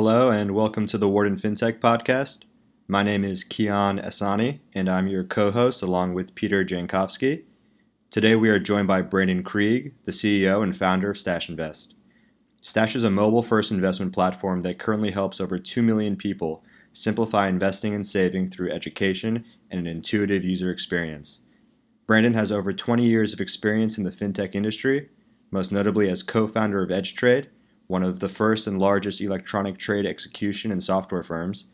Hello, and welcome to the Wharton FinTech Podcast. My name is Kian Asani, and I'm your co host along with Peter Jankowski. Today we are joined by Brandon Krieg, the CEO and founder of Stash Invest. Stash is a mobile first investment platform that currently helps over 2 million people simplify investing and saving through education and an intuitive user experience. Brandon has over 20 years of experience in the fintech industry, most notably as co founder of EdgeTrade, one of the first and largest electronic trade execution and software firms,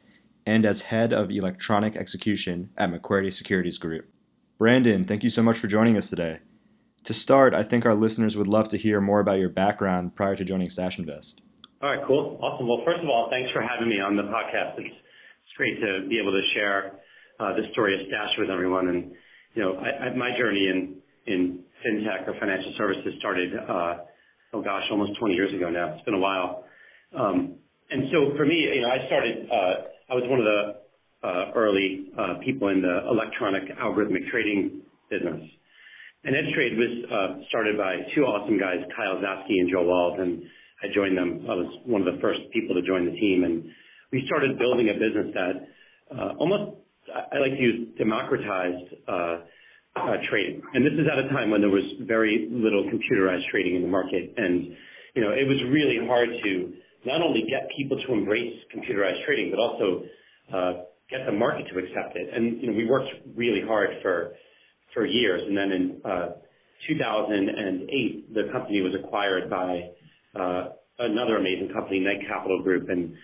and as head of electronic execution at Macquarie Securities Group. Brandon, thank you so much for joining us today. To start, I think our listeners would love to hear more about your background prior to joining Stash Invest. All right, cool. Awesome. Well, first of all, thanks for having me on the podcast. It's, it's great to be able to share uh, the story of Stash with everyone. And, you know, I, I, my journey in, in fintech or financial services started, uh, oh gosh, almost 20 years ago now. It's been a while. Um, and so for me, you know, I started, uh, I was one of the uh, early uh, people in the electronic algorithmic trading business. And EdgeTrade was uh, started by two awesome guys, Kyle Zasky and Joe Wald, and I joined them. I was one of the first people to join the team, and we started building a business that uh, almost, I like to use democratized uh, trading. And this is at a time when there was very little computerized trading in the market, and you know it was really hard to not only get people to embrace computerized trading, but also uh, get the market to accept it. And you know, we worked really hard for for years. And then in uh, 2008, the company was acquired by uh, another amazing company, Knight Capital Group, and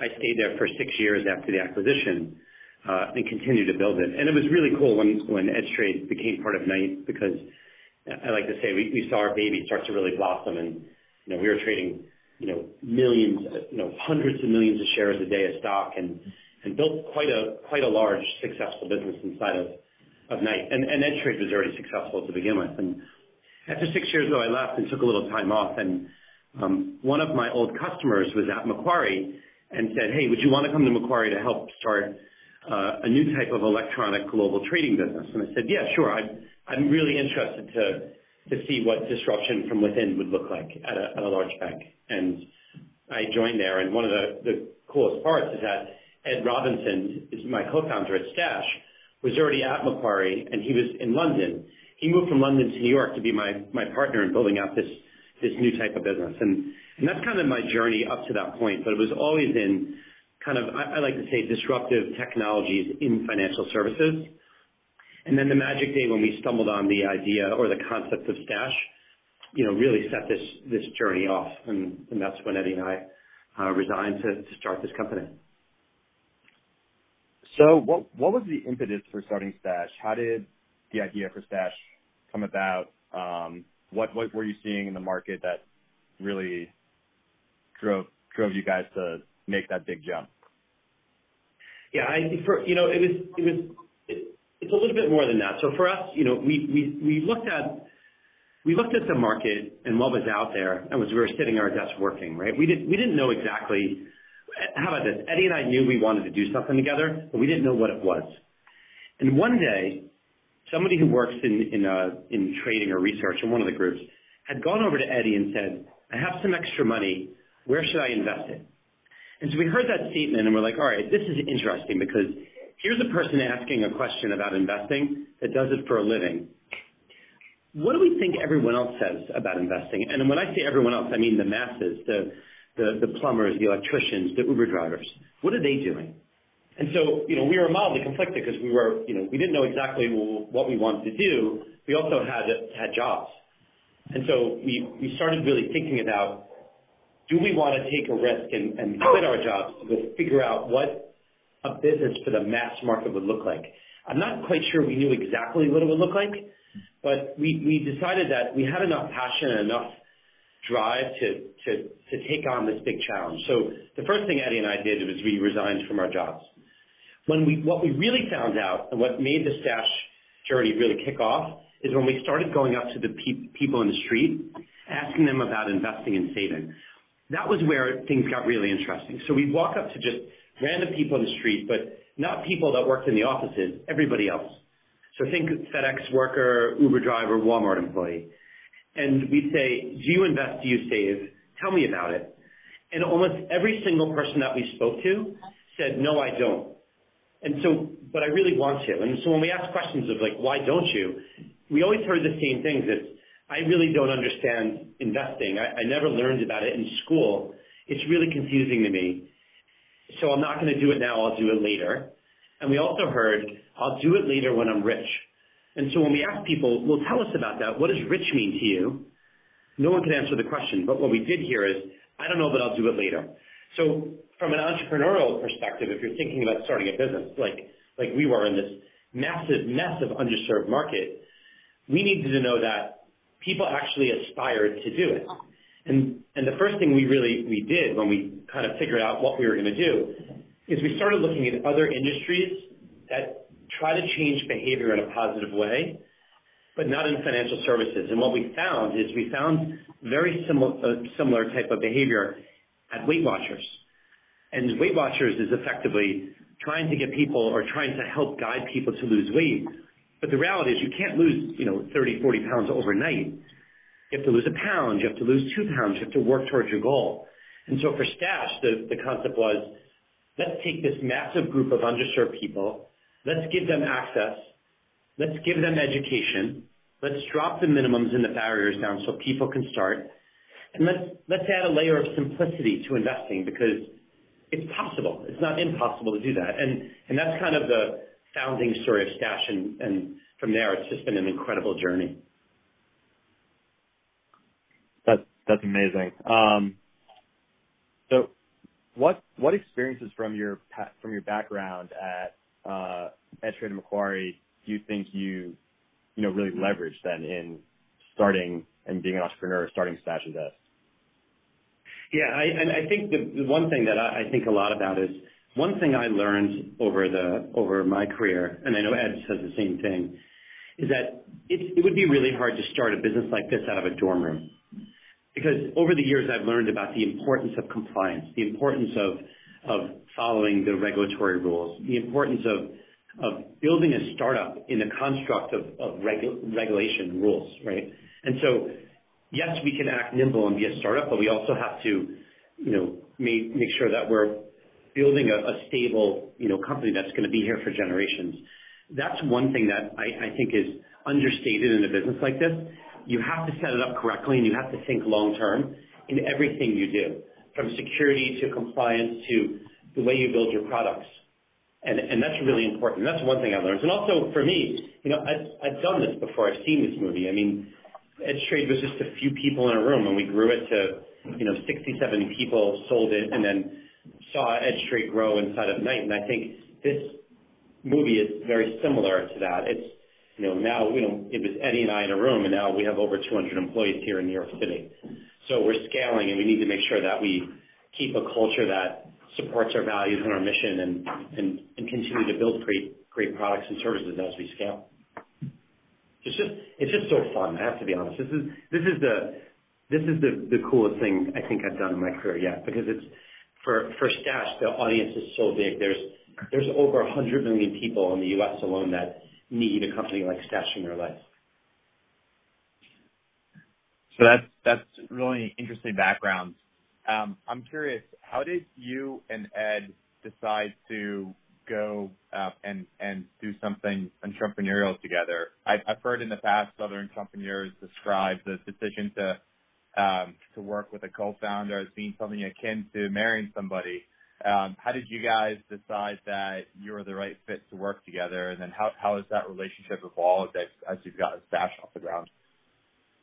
I stayed there for six years after the acquisition uh, and continue to build it. And it was really cool when EdgeTrade became part of Knight because I like to say we, saw our baby start to really blossom, and you know we were trading you know millions, you know hundreds of millions of shares a day of stock, and and built quite a quite a large successful business inside of Knight. And, and EdgeTrade was already successful to begin with. And after six years though, I left and took a little time off. And um, one of my old customers was at Macquarie and said, "Hey, would you want to come to Macquarie to help start uh, a new type of electronic global trading business?" And I said, "Yeah, sure. I'm I'm really interested to to see what disruption from within would look like at a, at a large bank." And I joined there. And one of the, the coolest parts is that Ed Robinson is my co-founder at Stash, was already at Macquarie, and he was in London. He moved from London to New York to be my my partner in building out this this new type of business. And and that's kind of my journey up to that point. But it was always in kind of I, like to say disruptive technologies in financial services. And then the magic day when we stumbled on the idea or the concept of Stash, you know, really set this this journey off. And, and that's when Eddie and I uh, resigned to, to start this company. So what what was the impetus for starting Stash? How did the idea for Stash come about? Um, what what were you seeing in the market that really drove drove you guys to make that big jump? Yeah, I for you know it was it was it, it's a little bit more than that. So for us, you know, we we we looked at we looked at the market and what was out there, and was we were sitting at our desk working, right? We didn't we didn't know exactly how about this? Eddie and I knew we wanted to do something together, but we didn't know what it was. And one day, somebody who works in in uh, in trading or research in one of the groups had gone over to Eddie and said, "I have some extra money. Where should I invest it?" And so we heard that statement and we're like, "All right, this is interesting because here's a person asking a question about investing that does it for a living." What do we think everyone else says about investing? And when I say everyone else, I mean the masses, the the, the plumbers, the electricians, the Uber drivers. What are they doing? And so, you know, we were mildly conflicted because we were, you know, we didn't know exactly what we wanted to do. We also had had jobs, and so we we started really thinking about, do we want to take a risk and, quit our jobs to figure out what a business for the mass market would look like? I'm not quite sure we knew exactly what it would look like, but we decided that we had enough passion and enough drive to take on this big challenge. So the first thing Eddie and I did was we resigned from our jobs. When we what we really found out and what made the stash journey really kick off is when we started going up to the pe- people in the street, asking them about investing and saving. That was where things got really interesting. So we'd walk up to just random people in the street, but not people that worked in the offices, everybody else. So think FedEx worker, Uber driver, Walmart employee and we'd say, "Do you invest? Do you save? Tell me about it." And almost every single person that we spoke to said, no, I don't. And so, but I really want to. And so when we ask questions of like, why don't you? We always heard the same things that I really don't understand investing. I, I never learned about it in school. It's really confusing to me. So I'm not going to do it now. I'll do it later. And we also heard, I'll do it later when I'm rich. And so when we ask people, well, tell us about that. What does rich mean to you? No one could answer the question. But what we did hear is, I don't know, but I'll do it later. So from an entrepreneurial perspective, if you're thinking about starting a business like, like we were in this massive, massive underserved market, we needed to know that people actually aspired to do it. And, and the first thing we really, we did when we kind of figured out what we were going to do is we started looking at other industries that try to change behavior in a positive way but not in financial services. And what we found is we found very similar, uh, similar type of behavior at Weight Watchers. And Weight Watchers is effectively trying to get people or trying to help guide people to lose weight. But the reality is you can't lose, you know, 30, 40 pounds overnight. You have to lose a pound. You have to lose two pounds. You have to work towards your goal. And so for Stash, the, the concept was, let's take this massive group of underserved people, let's give them access, let's give them education, Let's drop the minimums and the barriers down so people can start. And let's, let's add a layer of simplicity to investing because it's possible. It's not impossible to do that. And, and that's kind of the founding story of Stash. And, and from there, it's just been an incredible journey. That's, that's amazing. Um, so what, what experiences from your, from your background at, uh, at Trade Macquarie do you think you you know, really leveraged then in starting and being an entrepreneur, starting Stash Invest? Yeah, I, and I think the, the one thing that I, I think a lot about is one thing I learned over the over my career, and I know Ed says the same thing, is that it, it would be really hard to start a business like this out of a dorm room. Because over the years, I've learned about the importance of compliance, the importance of of following the regulatory rules, the importance of of building a startup in the construct of, of regu- regulation rules, right? And so, yes, we can act nimble and be a startup, but we also have to, you know, make, make sure that we're building a, stable, you know, company that's going to be here for generations. That's one thing that I, think is understated in a business like this. You have to set it up correctly and you have to think long term in everything you do, from security to compliance to the way you build your products. And, that's really important. That's one thing I learned. And also for me, you know, I've, I've done this before. I've seen this movie. I mean, EdgeTrade was just a few people in a room and we grew it to, you know, 60, 70 people sold it and then saw EdgeTrade grow inside of Knight. And I think this movie is very similar to that. It's, you know, now, you know, it was Eddie and I in a room and now we have over 200 employees here in New York City. So we're scaling and we need to make sure that we keep a culture that supports our values and our mission and, and, and continue to build great, great products and services as we scale. It's just, it's just so fun. I have to be honest. This is, this is the, this is the, the coolest thing I think I've done in my career yet because it's for, Stash, the audience is so big. There's, there's over 100 million people in the U.S. alone that need a company like Stash in their life. So that's that's really interesting background. Um, I'm curious, how did you and Ed decide to go uh, and and do something entrepreneurial together? I've heard in the past other entrepreneurs describe the decision to um, to work with a co-founder as being something akin to marrying somebody. Um, how did you guys decide that you were the right fit to work together, and then how how has that relationship evolved as, as you've gotten Stash off the ground?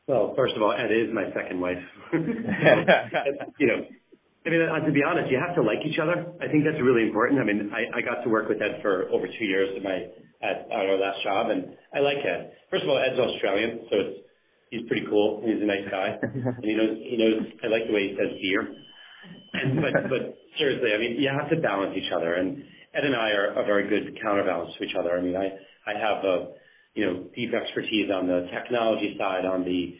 Well, first of all, Ed is my second wife. you know, I mean, uh, to be honest, you have to like each other. I think that's really important. I mean, I, I got to work with Ed for over two years at my at, at our last job, and I like Ed. First of all, Ed's Australian, so it's he's pretty cool. He's a nice guy, and he knows he knows. I like the way he says dear. And but but seriously, I mean, you have to balance each other, and Ed and I are a very good counterbalance to each other. I mean, I I have a you know, deep expertise on the technology side, on the,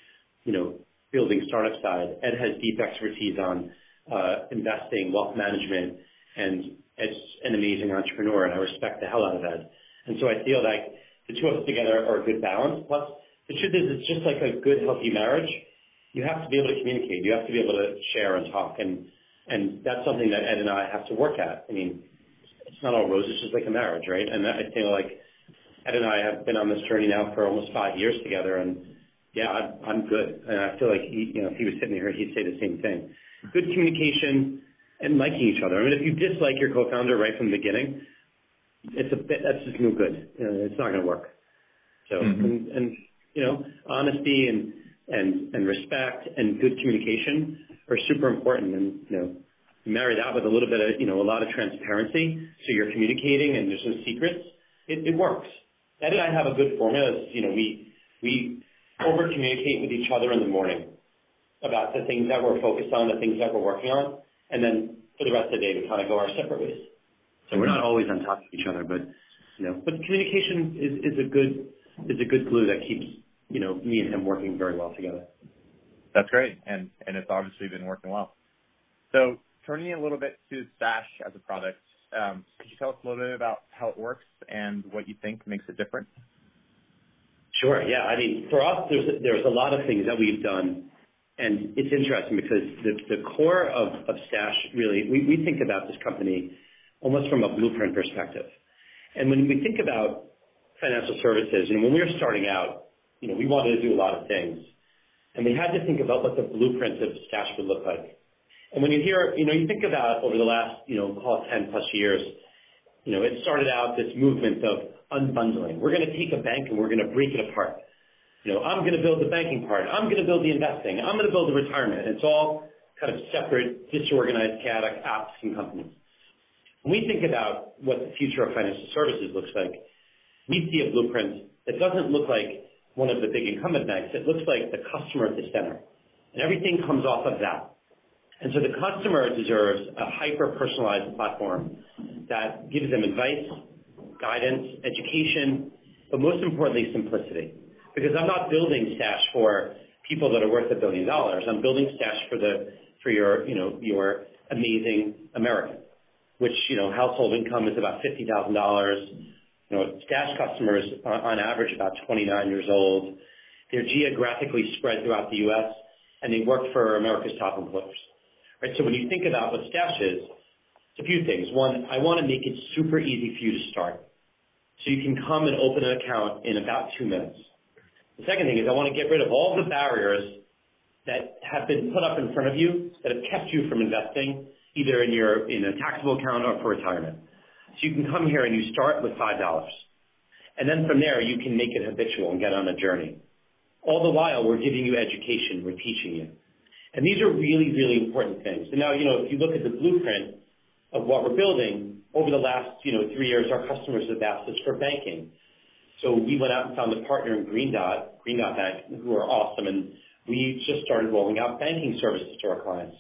you know, building startup side. Ed has deep expertise on uh, investing, wealth management, and Ed's an amazing entrepreneur, and I respect the hell out of Ed. And so I feel like the two of us together are a good balance. Plus, the truth is, it's just like a good, healthy marriage. You have to be able to communicate. You have to be able to share and talk. And And that's something that Ed and I have to work at. I mean, it's not all roses, just like a marriage, right? And I feel like Ed and I have been on this journey now for almost five years together, and yeah, I'm, I'm good. And I feel like he, you know, if he was sitting here, he'd say the same thing. Good communication and liking each other. I mean, if you dislike your co-founder right from the beginning, it's a bit, that's just no good. You know, it's not going to work. So, mm-hmm. and, and, you know, honesty and, and, and respect and good communication are super important. And, you know, marry that with a little bit of, you know, a lot of transparency. So you're communicating and there's no secrets. It, it works. Ed and I have a good formula. you know, we, we over communicate with each other in the morning about the things that we're focused on, the things that we're working on. And then for the rest of the day, we kind of go our separate ways. So we're not always on top of each other, but, you know, but communication is, is a good, is a good glue that keeps, you know, me and him working very well together. That's great. And, and it's obviously been working well. So turning a little bit to Stash as a product, um, could you tell us a little bit about how it works and what you think makes it different? Sure. Yeah. I mean, for us, there's there's a lot of things that we've done, and it's interesting because the the core of of Stash really, we we think about this company almost from a blueprint perspective. And when we think about financial services, and when we were starting out, you know, we wanted to do a lot of things, and we had to think about what the blueprint of Stash would look like. And when you hear, you know, you think about over the last, you know, call it 10 plus years, you know, it started out this movement of unbundling. We're going to take a bank and we're going to break it apart. You know, I'm going to build the banking part. I'm going to build the investing. I'm going to build the retirement. It's all kind of separate, disorganized, chaotic apps and companies. When we think about what the future of financial services looks like, we see a blueprint that doesn't look like one of the big incumbent banks. It looks like the customer at the center. And everything comes off of that. And so the customer deserves a hyper-personalized platform that gives them advice, guidance, education, but most importantly, simplicity. Because I'm not building Stash for people that are worth a billion dollars. I'm building Stash for the for your you know your amazing American, which you know household income is about fifty thousand dollars. You know, Stash customers on average about 29 years old. They're geographically spread throughout the U.S. and they work for America's top employers. Right. So when you think about what Stash is, it's a few things. One, I want to make it super easy for you to start. So you can come and open an account in about two minutes. The second thing is I want to get rid of all the barriers that have been put up in front of you that have kept you from investing either in your in a taxable account or for retirement. So you can come here and you start with five dollars. And then from there you can make it habitual and get on a journey. All the while we're giving you education, we're teaching you. And these are really, really important things. And now, you know, if you look at the blueprint of what we're building, over the last, you know, three years, our customers have asked us for banking. So we went out and found a partner in Green Dot, Green Dot Bank, who are awesome, and we just started rolling out banking services to our clients.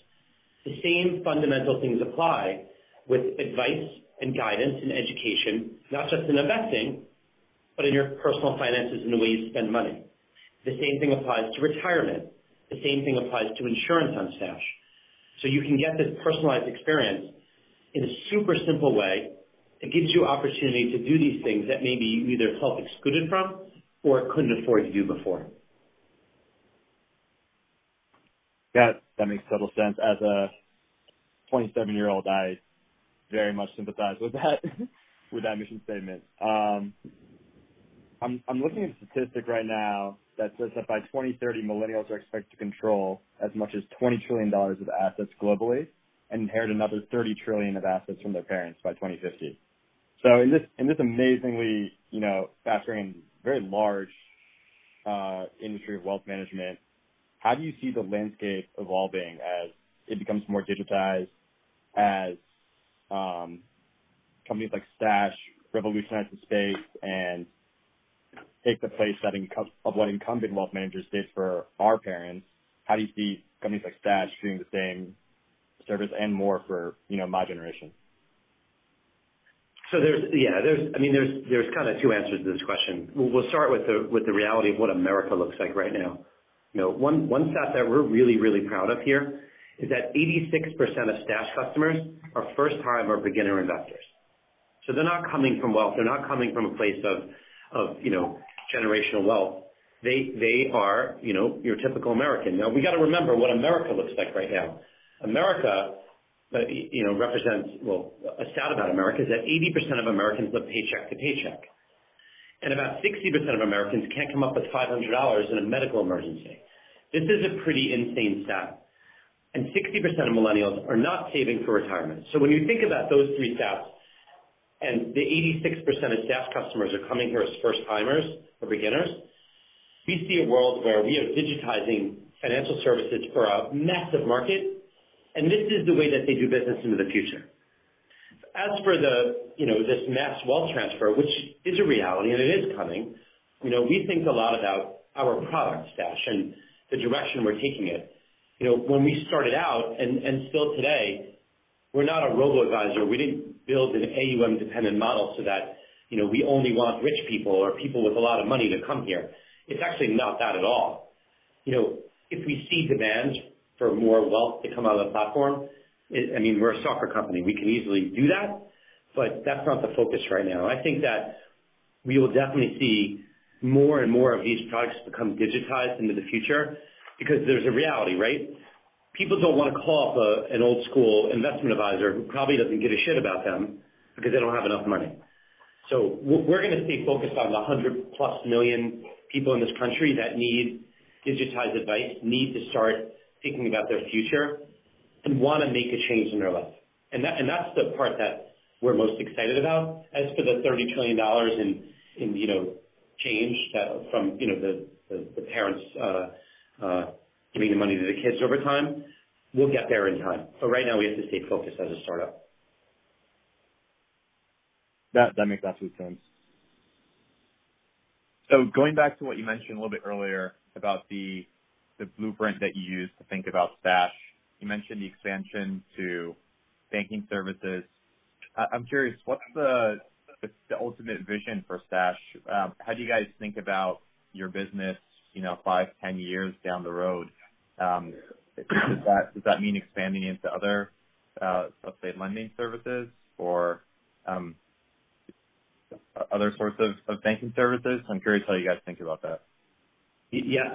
The same fundamental things apply with advice and guidance and education, not just in investing, but in your personal finances and the way you spend money. The same thing applies to retirement. The same thing applies to insurance on Stash. So you can get this personalized experience in a super simple way that gives you opportunity to do these things that maybe you either felt excluded from or couldn't afford to do before. That that makes total sense. As a 27 year old, I very much sympathize with that with that mission statement. Um, I'm I'm looking at a statistic right now that says that by 2030, millennials are expected to control as much as 20 trillion dollars of assets globally, and inherit another 30 trillion of assets from their parents by 2050. So in this in this amazingly you know fast growing, very large uh, industry of wealth management, how do you see the landscape evolving as it becomes more digitized, as um, companies like Stash revolutionize the space and take the place that incu- of what incumbent wealth managers did for our parents? How do you see companies like Stash doing the same service and more for, you know, my generation? So there's, yeah, there's, I mean, there's, there's kind of two answers to this question. We'll, we'll start with the, with the reality of what America looks like right now. You know, one, one stat that we're really, really proud of here is that 86% of Stash customers are first time or beginner investors. So they're not coming from wealth. They're not coming from a place of, of, you know, generational wealth. They, they are, you know, your typical American. Now we got to remember what America looks like right now. America uh, you know, represents, well, a stat about America is that 80% of Americans live paycheck to paycheck, and about 60% of Americans can't come up with $500 in a medical emergency. This is a pretty insane stat. And 60% of millennials are not saving for retirement. So when you think about those three stats, and the 86% of Stash customers are coming here as first-timers or beginners, we see a world where we are digitizing financial services for a massive market, and this is the way that they do business into the future. As for the, you know, this mass wealth transfer, which is a reality and it is coming, you know, we think a lot about our product, Stash, and the direction we're taking it. You know, when we started out, and still today, we're not a robo-advisor. We didn't build an AUM-dependent model so that, you know, we only want rich people or people with a lot of money to come here. It's actually not that at all. You know, if we see demand for more wealth to come out of the platform, I mean, we're a software company. We can easily do that, but that's not the focus right now. I think that we will definitely see more and more of these products become digitized into the future because there's a reality, right? People don't want to call up an old school investment advisor who probably doesn't give a shit about them because they don't have enough money. So we're gonna stay focused on the 100+ million people in this country that need digitized advice, need to start thinking about their future and wanna make a change in their life. And that's the part that we're most excited about. As for the $30 trillion in, in you know, change that from, you know, the parents uh, Uh, giving the money to the kids over time, we'll get there in time. But right now, we have to stay focused as a startup. That that makes absolute sense. So going back to what you mentioned a little bit earlier about the the blueprint that you use to think about Stash, you mentioned the expansion to banking services. I'm curious, what's the the ultimate vision for Stash? Um, how do you guys think about your business, you know, five, ten years down the road? Um, does that does that mean expanding into other, uh, let's say, lending services or um, other sorts of of banking services? I'm curious how you guys think about that. Yes,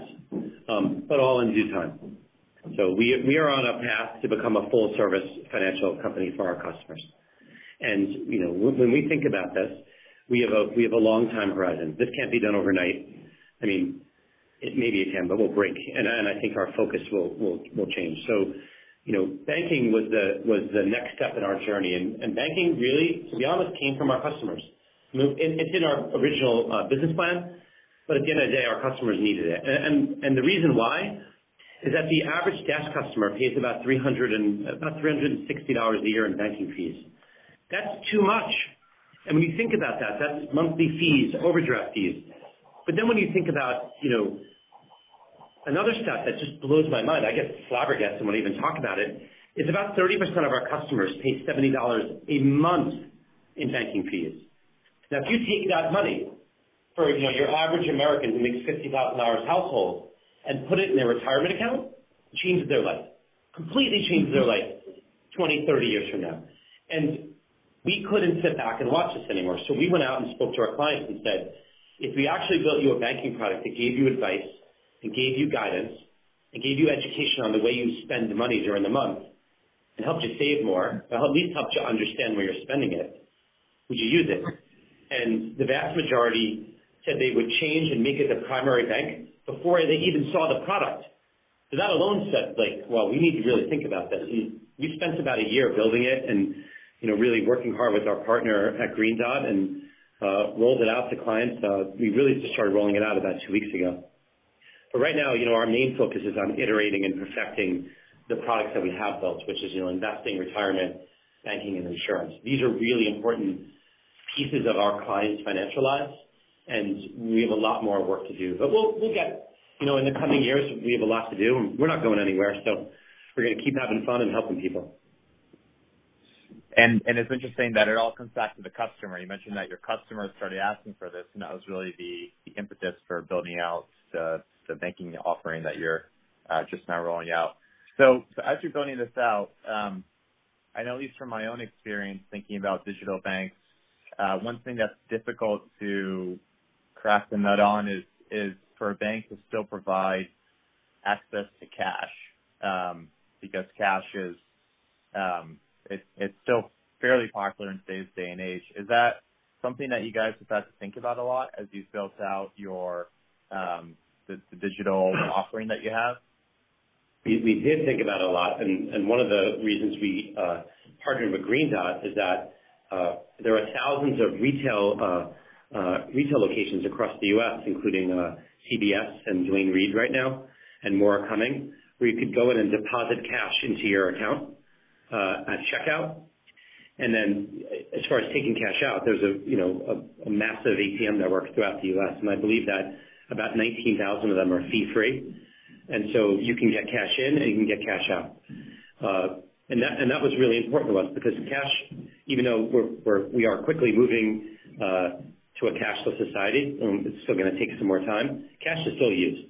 um, but all in due time. So we we are on a path to become a full service financial company for our customers. And, you know, when we think about this, we have a we have a long time horizon. This can't be done overnight. I mean, maybe it can, but we'll break, and I think our focus will change. So, you know, banking was the next step in our journey, and banking really, to be honest, came from our customers. It's in our original uh, business plan, but at the end of the day, our customers needed it. And the reason why is that the average Stash customer pays about $360 a year in banking fees. That's too much. And when you think about that, that's monthly fees, overdraft fees. But then when you think about, you know, another stat that just blows my mind, I get flabbergasted when I even talk about it, is about 30% of our customers pay $70 a month in banking fees. Now, if you take that money for, you know, your average American who makes $50,000 household and put it in their retirement account, it changes their life. Completely changes their life 20, 30 years from now. And we couldn't sit back and watch this anymore. So we went out and spoke to our clients and said, "If we actually built you a banking product that gave you advice and gave you guidance and gave you education on the way you spend the money during the month and helped you save more, or at least helped you understand where you're spending it, would you use it?" And the vast majority said they would change and make it the primary bank before they even saw the product. So that alone said, like, well, we need to really think about this. We spent about a year building it and, you know, really working hard with our partner at Green Dot and uh, rolled it out to clients. Uh, We really just started rolling it out about two weeks ago. But right now, you know, our main focus is on iterating and perfecting the products that we have built, which is, you know, investing, retirement, banking, and insurance. These are really important pieces of our clients' financial lives, and we have a lot more work to do. But we'll get... You know, in the coming years, we have a lot to do, and we're not going anywhere, so we're gonna keep having fun and helping people. And and it's interesting that it all comes back to the customer. You mentioned that your customers started asking for this, and that was really the impetus for building out the banking offering that you're uh, just now rolling out. So as you're building this out, um, I know at least from my own experience, thinking about digital banks, uh, one thing that's difficult to crack the nut on is is for a bank to still provide access to cash, um, because cash is um, it's still fairly popular in today's day and age. Is that something that you guys have had to think about a lot as you've built out your um, the, digital offering that you have? We, did think about it a lot, and, one of the reasons we uh, partnered with Green Dot is that uh, there are thousands of retail uh, retail locations across the U.S., including CVS and Duane Reade right now, and more are coming, where you could go in and deposit cash into your account uh, at checkout. And then, as far as taking cash out, there's a you know a massive ATM network throughout the U.S., and I believe that about 19,000 of them are fee-free. And so you can get cash in and you can get cash out. Uh, and that and that was really important to us because cash, even though we're, we're we are quickly moving uh, to a cashless society, um, it's still going to take some more time. Cash is still used,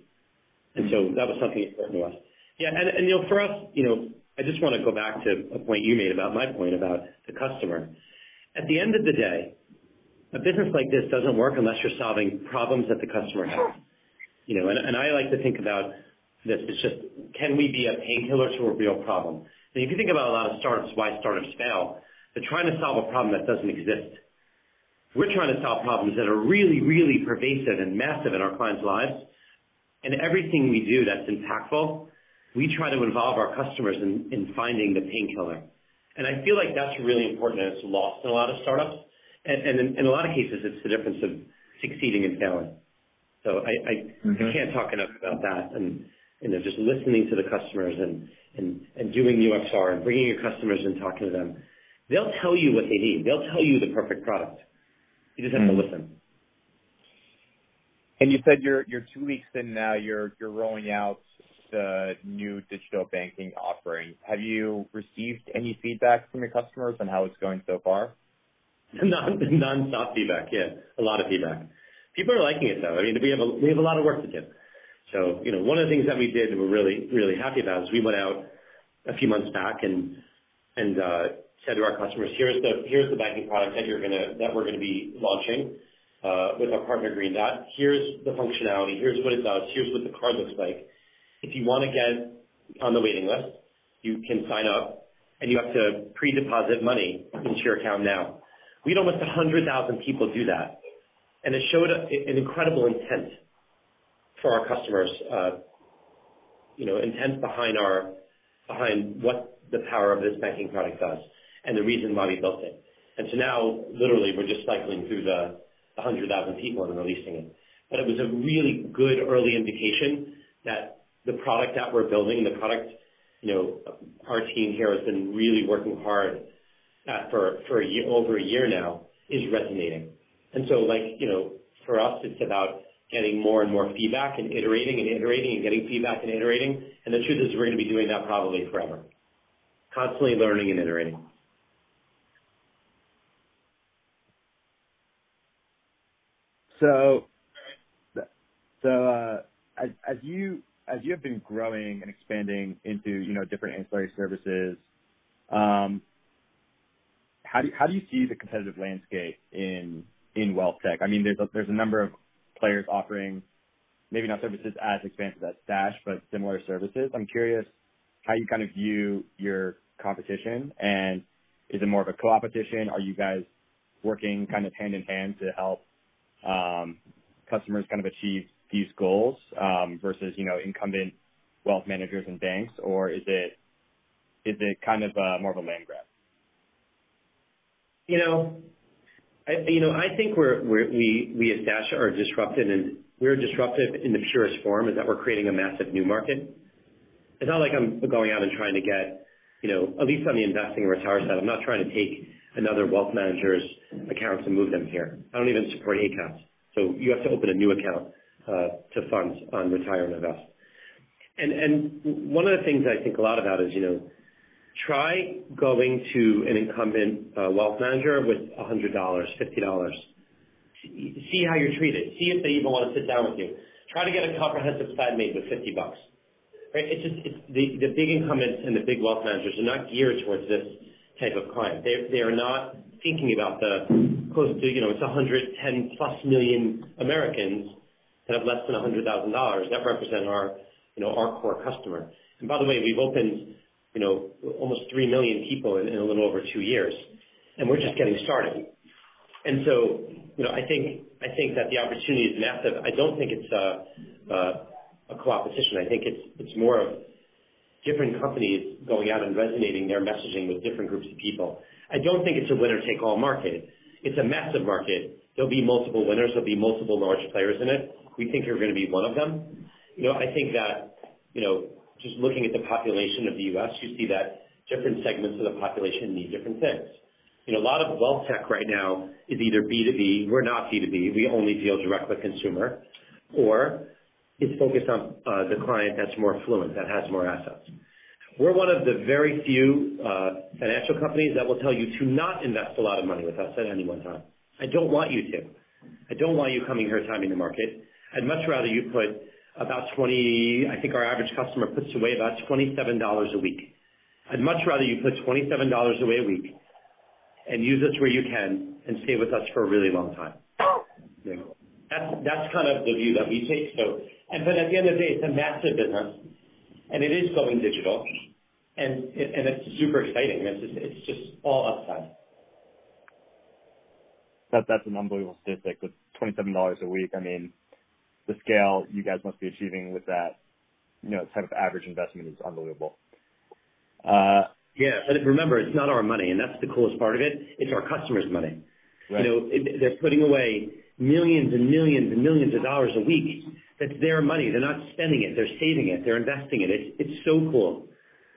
and so that was something important to us. Yeah, and, and you know, for us, you know, I just want to go back to a point you made about my point about the customer. At the end of the day, a business like this doesn't work unless you're solving problems that the customer has. You know, and, and I like to think about this. It's just, can we be a painkiller to a real problem? And if you think about a lot of startups, why startups fail, they're trying to solve a problem that doesn't exist. We're trying to solve problems that are really, really pervasive and massive in our clients' lives. And everything we do that's impactful, we try to involve our customers in, in finding the painkiller. And I feel like that's really important and it's lost in a lot of startups. And, and in, in a lot of cases, it's the difference of succeeding and failing. So I, I, mm-hmm. I can't talk enough about that. And you know, just listening to the customers and, and, and doing UXR and bringing your customers and talking to them. They'll tell you what they need. They'll tell you the perfect product. You just have mm. to listen. And you said you're you're two weeks in now. You're you're rolling out the new digital banking offering. Have you received any feedback from your customers on how it's going so far? Non non-stop feedback. Yeah, a lot of feedback. People are liking it though. I mean, we have a we have a lot of work to do. So, you know, one of the things that we did and we're really, really happy about is we went out a few months back and and uh, said to our customers, "Here's the here's the banking product that you're gonna that we're gonna be launching uh, with our partner, Green Dot. Here's the functionality. Here's what it does. Here's what the card looks like. If you wanna get on the waiting list, you can sign up, and you have to pre-deposit money into your account now." We had almost 100,000 people do that, and it showed an incredible intent for our customers, uh, you know, intent behind our behind what the power of this banking product does and the reason why we built it. And so now, literally, we're just cycling through the 100,000 people and releasing it. But it was a really good early indication that the product that we're building, the product, you know, our team here has been really working hard for for over a year now, is resonating. And so, like, you know, for us, it's about getting more and more feedback and iterating and iterating and getting feedback and iterating. And the truth is we're to be doing that probably forever. Constantly learning and iterating. Uh, as, as you as you have been growing and expanding into you know different ancillary services, um, how do how do you see the competitive landscape in in wealth tech? I mean, there's a, there's a number of players offering maybe not services as expansive as Stash, but similar services. I'm curious how you kind of view your competition, and is it more of a co-opetition? Are you guys working kind of hand in hand to help um, customers kind of achieve these goals um, versus you know incumbent wealth managers and banks, or is it is it kind of uh, more of a land grab? You know, I, you know, I think we're, we're, we we as Stash are disruptive, and we're disruptive in the purest form, is that we're creating a massive new market. It's not like I'm going out and trying to get, you know, at least on the investing and retire side, I'm not trying to take another wealth manager's accounts and move them here. I don't even support ACATS. So you have to open a new account uh, to fund on retire and invest. And and one of the things I think a lot about is, you know, try going to an incumbent uh, wealth manager with $100, $50. See how you're treated. See if they even want to sit down with you. Try to get a comprehensive plan made with 50 bucks. Right? It's just the, big incumbents and the big wealth managers are not geared towards this type of client. They they are not thinking about the close to you know it's 110 plus million Americans that have less than $100,000 that represent our you know our core customer. And by the way, we've opened you know, almost 3 million people in a little over two years, and we're just getting started. And so, you know, I think I think that the opportunity is massive. I don't think it's uh, uh, a a co-opetition. I think it's it's more of different companies going out and resonating their messaging with different groups of people. I don't think it's a winner-take-all market. It's a massive market. There'll be multiple winners. There'll be multiple large players in it. We think you're gonna be one of them. You know, I think that, you know, just looking at the population of the U.S., you see that different segments of the population need different things. You know, a lot of wealth tech right now is either B2B. We're not B2B. We only deal direct with consumer, or it's focused on uh, the client that's more affluent, that has more assets. We're one of the very few uh, financial companies that will tell you to not invest a lot of money with us at any one time. I don't want you to. I don't want you coming here timing the market. I'd much rather you put about 20... I think our average customer puts away about $27 a week. I'd much rather you put $27 away a week and use us where you can and stay with us for a really long time. You know, that's kind of the view that we take. So and but at the end of the day, it's a massive business, and it is going digital, and and it's super exciting. It's just all upside. That's an unbelievable statistic, with $27 a week. I mean, the scale you guys must be achieving with that, you know, type of average investment is unbelievable. Uh, yeah, but remember, it's not our money, and that's the coolest part of it. It's our customers' money. Right. You know, they're putting away millions and millions and millions of dollars a week. That's their money. They're not spending it, they're saving it, they're investing it. It's so cool,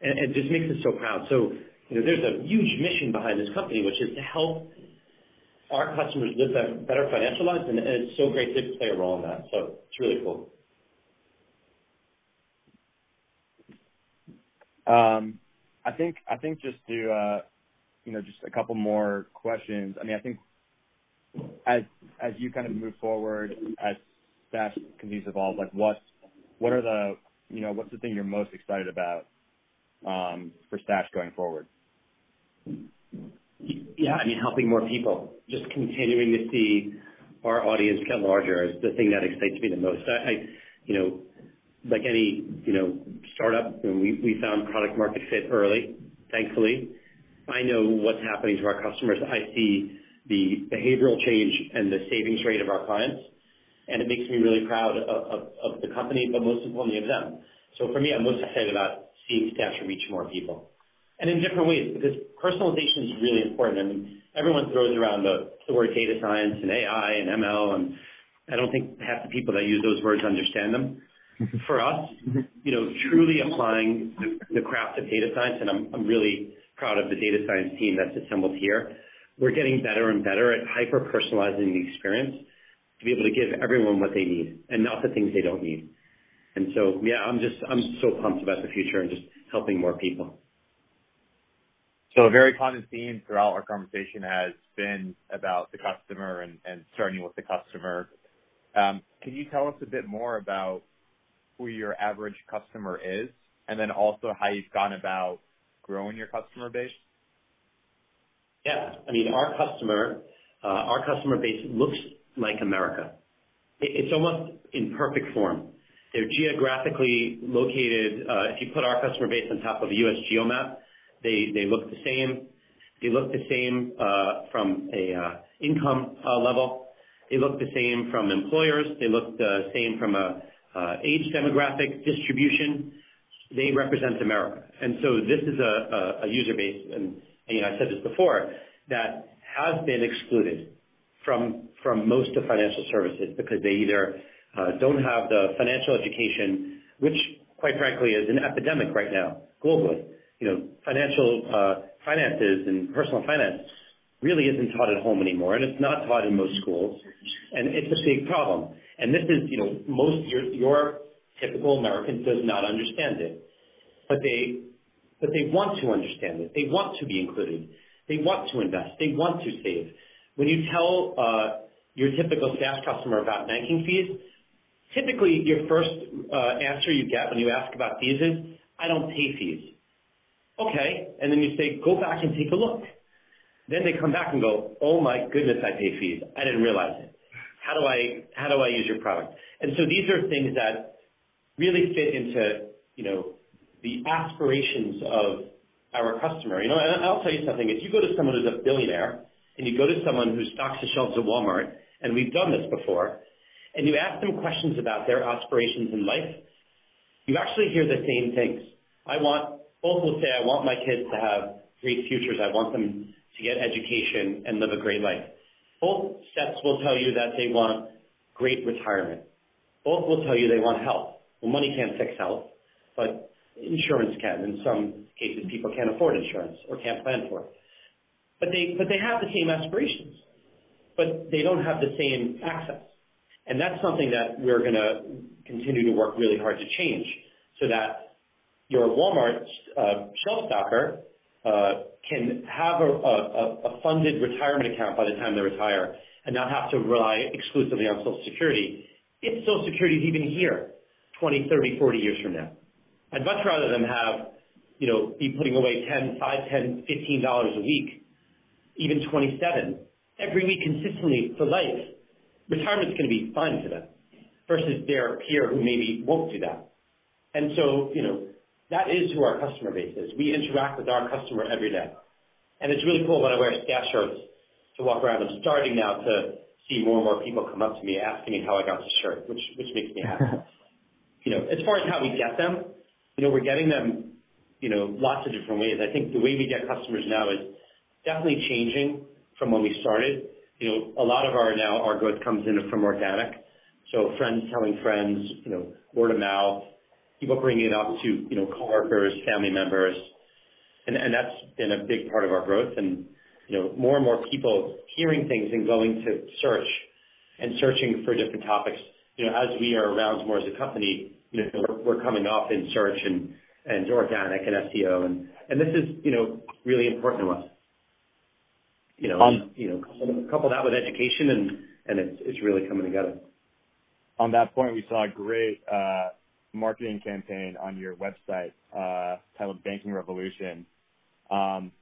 and it just makes us so proud. So, you know, there's a huge mission behind this company, which is to help our customers live better financial lives, and it's so great to play a role in that. So it's really cool. Um, I think just to, uh, you know, just a couple more questions. I mean, I think as you kind of move forward, as Stash continues to evolve, like, what are the, you know, what's the thing you're most excited about um, for Stash going forward? Yeah, I mean, helping more people. Just continuing to see our audience get larger is the thing that excites me the most. I, I you know, like any, you know, startup, we we found product market fit early, thankfully. I know what's happening to our customers. I see the behavioral change and the savings rate of our clients, and it makes me really proud of the company, but most importantly, of them. So for me, I'm most excited about seeing Stash reach more people, and in different ways, because personalization is really important. I mean, everyone throws around the word data science and AI and ML, and I don't think half the people that use those words understand them. For us, you know, truly applying the craft of data science, and I'm really proud of the data science team that's assembled here. We're getting better and better at hyper-personalizing the experience to be able to give everyone what they need and not the things they don't need. And so, yeah, I'm just, I'm so pumped about the future and just helping more people. So a very common theme throughout our conversation has been about the customer and and starting with the customer. Um, Can you tell us a bit more about who your average customer is, and then also how you've gone about growing your customer base? Yeah. I mean, our customer, uh, our customer base looks like America. It's almost in perfect form. They're geographically located. Uh, If you put our customer base on top of a U.S. geo map, they look the same. They look the same uh, from a uh, income uh, level. They look the same from employers. They look the same from a age demographic distribution. They represent America. And so this is a user base, and you know, I said this before, that has been excluded from from most of financial services because they either don't have the financial education, which, quite frankly, is an epidemic right now globally. You know, financial uh finances and personal finance really isn't taught at home anymore, and it's not taught in most schools, and it's a big problem. And this is, you know, most your typical American does not understand it, but they but they want to understand it. They want to be included. They want to invest. They want to save. When you tell uh, your typical Stash customer about banking fees, typically, your first answer you get when you ask about fees is, "I don't pay fees." Okay, and then you say, "Go back and take a look." Then they come back and go, "Oh, my goodness, I pay fees. I didn't realize it. How do I how do I use your product?" And so these are things that really fit into, you know, the aspirations of our customer. You know, and I'll tell you something. If you go to someone who's a billionaire and you go to someone who stocks the shelves at Walmart, and we've done this before, and you ask them questions about their aspirations in life, you actually hear the same things. I want both will say, I want my kids to have great futures. I want them to get education and live a great life. Both sets will tell you that they want great retirement. Both will tell you they want health. Well, money can't fix health, but insurance can. In some cases, people can't afford insurance or can't plan for it. But they, but they have the same aspirations, but they don't have the same access. And that's something that we're going to continue to work really hard to change so that your Walmart uh, shelf stocker uh, can have a, funded retirement account by the time they retire and not have to rely exclusively on Social Security if Social Security is even here 20, 30, 40 years from now. I'd much rather them have, you know, be putting away 10, 5, 10, 15 dollars a week, even 27 every week consistently for life. Retirement's going to be fine for them versus their peer who maybe won't do that. And so, you know, that is who our customer base is. We interact with our customer every day. And it's really cool when I wear staff shirts to walk around. I'm starting now to see more and more people come up to me asking me how I got the shirt, which which makes me happy. you know, as far as how we get them, you know, we're getting them, you know, lots of different ways. I think the way we get customers now is definitely changing from when we started. You know, a lot of our now our growth comes in from organic. So friends telling friends, you know, word of mouth, people bringing it up to, you know, coworkers, family members, and and that's been a big part of our growth. And you know, more and more people hearing things and going to search and searching for different topics. You know, as we are around more as a company, you know, we're, we're coming up in search and and organic and SEO, and and this is you know really important to us. You know, um, you know, couple, that with education, and and it's it's really coming together. On that point, we saw a great uh, marketing campaign on your website uh, titled Banking Revolution. Um,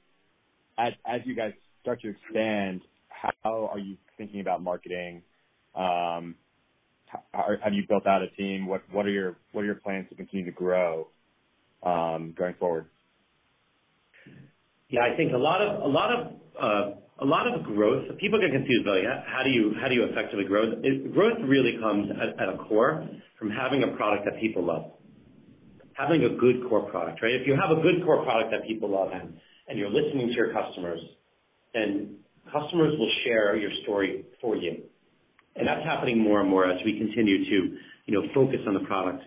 as, as you guys start to expand, how are you thinking about marketing? Um, how, have you built out a team? What, what are your what are your plans to continue to grow um, going forward? Yeah, I think a lot of a lot of uh, a lot of growth. People get confused about how do you how do you effectively grow? It, growth really comes at, at a core from having a product that people love, having a good core product, right? If you have a good core product that people love and and you're listening to your customers, then customers will share your story for you. And that's happening more and more as we continue to, you know, focus on the product.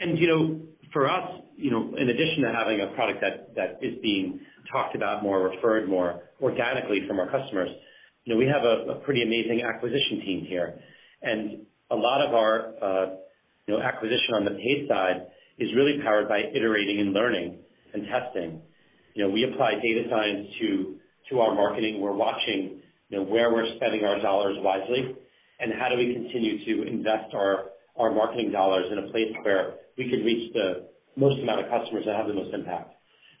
And, you know, for us, you know, in addition to having a product that, that is being talked about more, referred more organically from our customers, you know, we have a, pretty amazing acquisition team here. And a lot of our, uh, you know, acquisition on the paid side is really powered by iterating and learning and testing. You know, we apply data science to to our marketing. We're watching, you know, where we're spending our dollars wisely, and how do we continue to invest our our marketing dollars in a place where we can reach the most amount of customers that have the most impact.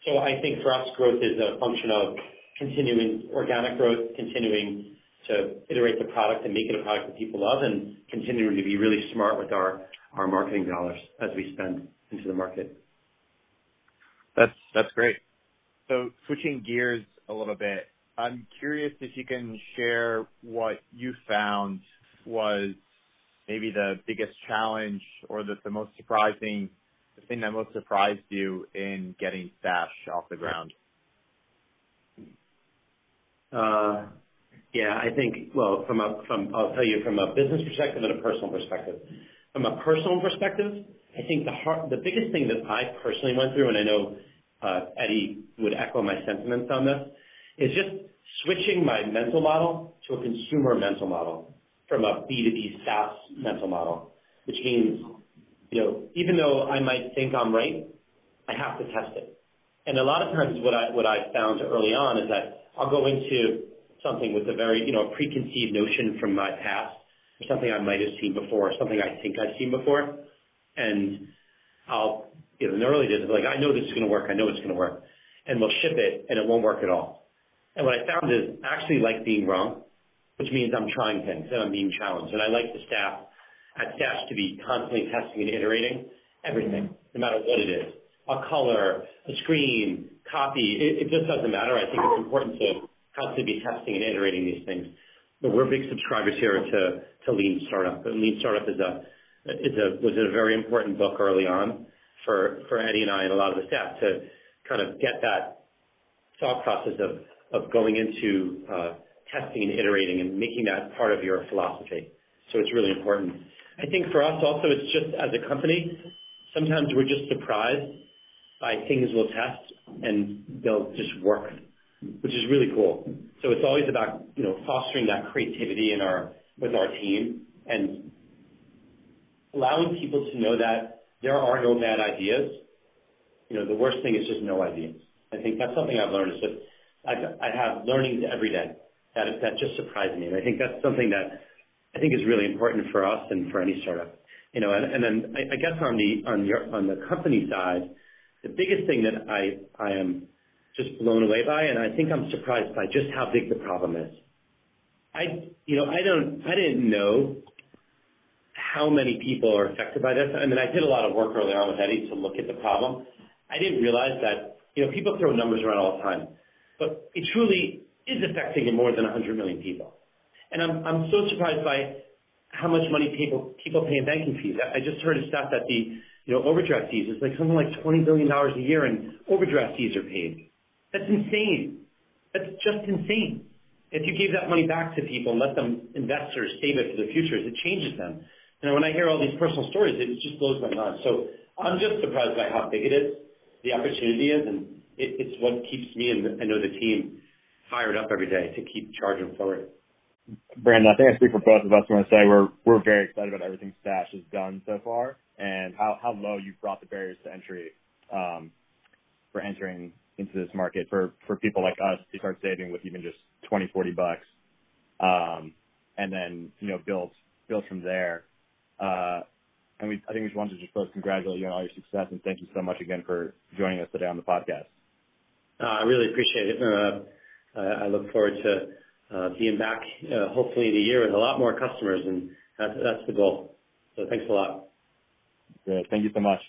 So I think for us, growth is a function of continuing organic growth, continuing to iterate the product and make it a product that people love, and continuing to be really smart with our our marketing dollars as we spend into the market. That's that's great. So switching gears a little bit, I'm curious if you can share what you found was maybe the biggest challenge or the, the most surprising, the thing that most surprised you in getting Stash off the ground. Uh, yeah, I think, well, from a, from, I'll tell you from a business perspective and a personal perspective. From a personal perspective, I think the hard, the biggest thing that I personally went through, and I know uh, Eddie would echo my sentiments on this, is just switching my mental model to a consumer mental model from a B2B SaaS mental model, which means, you know, even though I might think I'm right, I have to test it. And a lot of times what I, what I found early on is that I'll go into something with a very, you know, preconceived notion from my past, or something I might have seen before, or something I think I've seen before, and I'll you know, in the early days, like, I know this is going to work. I know it's going to work. And we'll ship it and it won't work at all. And what I found is I actually like being wrong, which means I'm trying things and I'm being challenged. And I like the staff at Stash to be constantly testing and iterating everything, no matter what it is. a color, a screen, copy. It just doesn't matter. I think it's important to constantly be testing and iterating these things. But we're big subscribers here to to Lean Startup. Lean Startup is a, is a, was a very important book early on for for Eddie and I and a lot of the staff to kind of get that thought process of going into uh, testing and iterating and making that part of your philosophy. So it's really important. I think for us also, it's just as a company, sometimes we're just surprised by things we'll test and they'll just work, which is really cool. So it's always about, you know, fostering that creativity in our, with our team and allowing people to know that there are no bad ideas. You know, the worst thing is just no ideas. I think that's something I've learned is that I have learnings every day that just surprise me. And I think that's something that I think is really important for us and for any startup. You know, and then I guess on the on your on the company side, the biggest thing that I I am just blown away by, and I think I'm surprised by just how big the problem is. I you know, I don't I didn't know how many people are affected by this. I mean, I did a lot of work early on with Eddie to look at the problem. I didn't realize that, you know, people throw numbers around all the time, but it truly is affecting more than 100 million people. And I'm I'm so surprised by how much money people people pay in banking fees. I just heard a stat that the, you know, overdraft fees is like something like $20 billion a year in overdraft fees are paid. That's insane. That's just insane. If you gave that money back to people and let them invest or save it for the future, it changes them. You know, when I hear all these personal stories, it just blows my mind. So I'm just surprised by how big it is, the opportunity is, and it's what keeps me and I know the team fired up every day to keep charging forward. Brandon, I think I speak for both of us when I say we're we're very excited about everything Stash has done so far and how how low you've brought the barriers to entry um, for entering into this market for for people like us to start saving with even just $20, $40, um, and then, you know, build build from there. Uh, and we I think we just wanted to just both congratulate you on all your success and thank you so much again for joining us today on the podcast. Uh, I really appreciate it. Uh, I look forward to uh, being back, uh, hopefully in a year with a lot more customers, and that's the goal. So thanks a lot. Great. Thank you so much.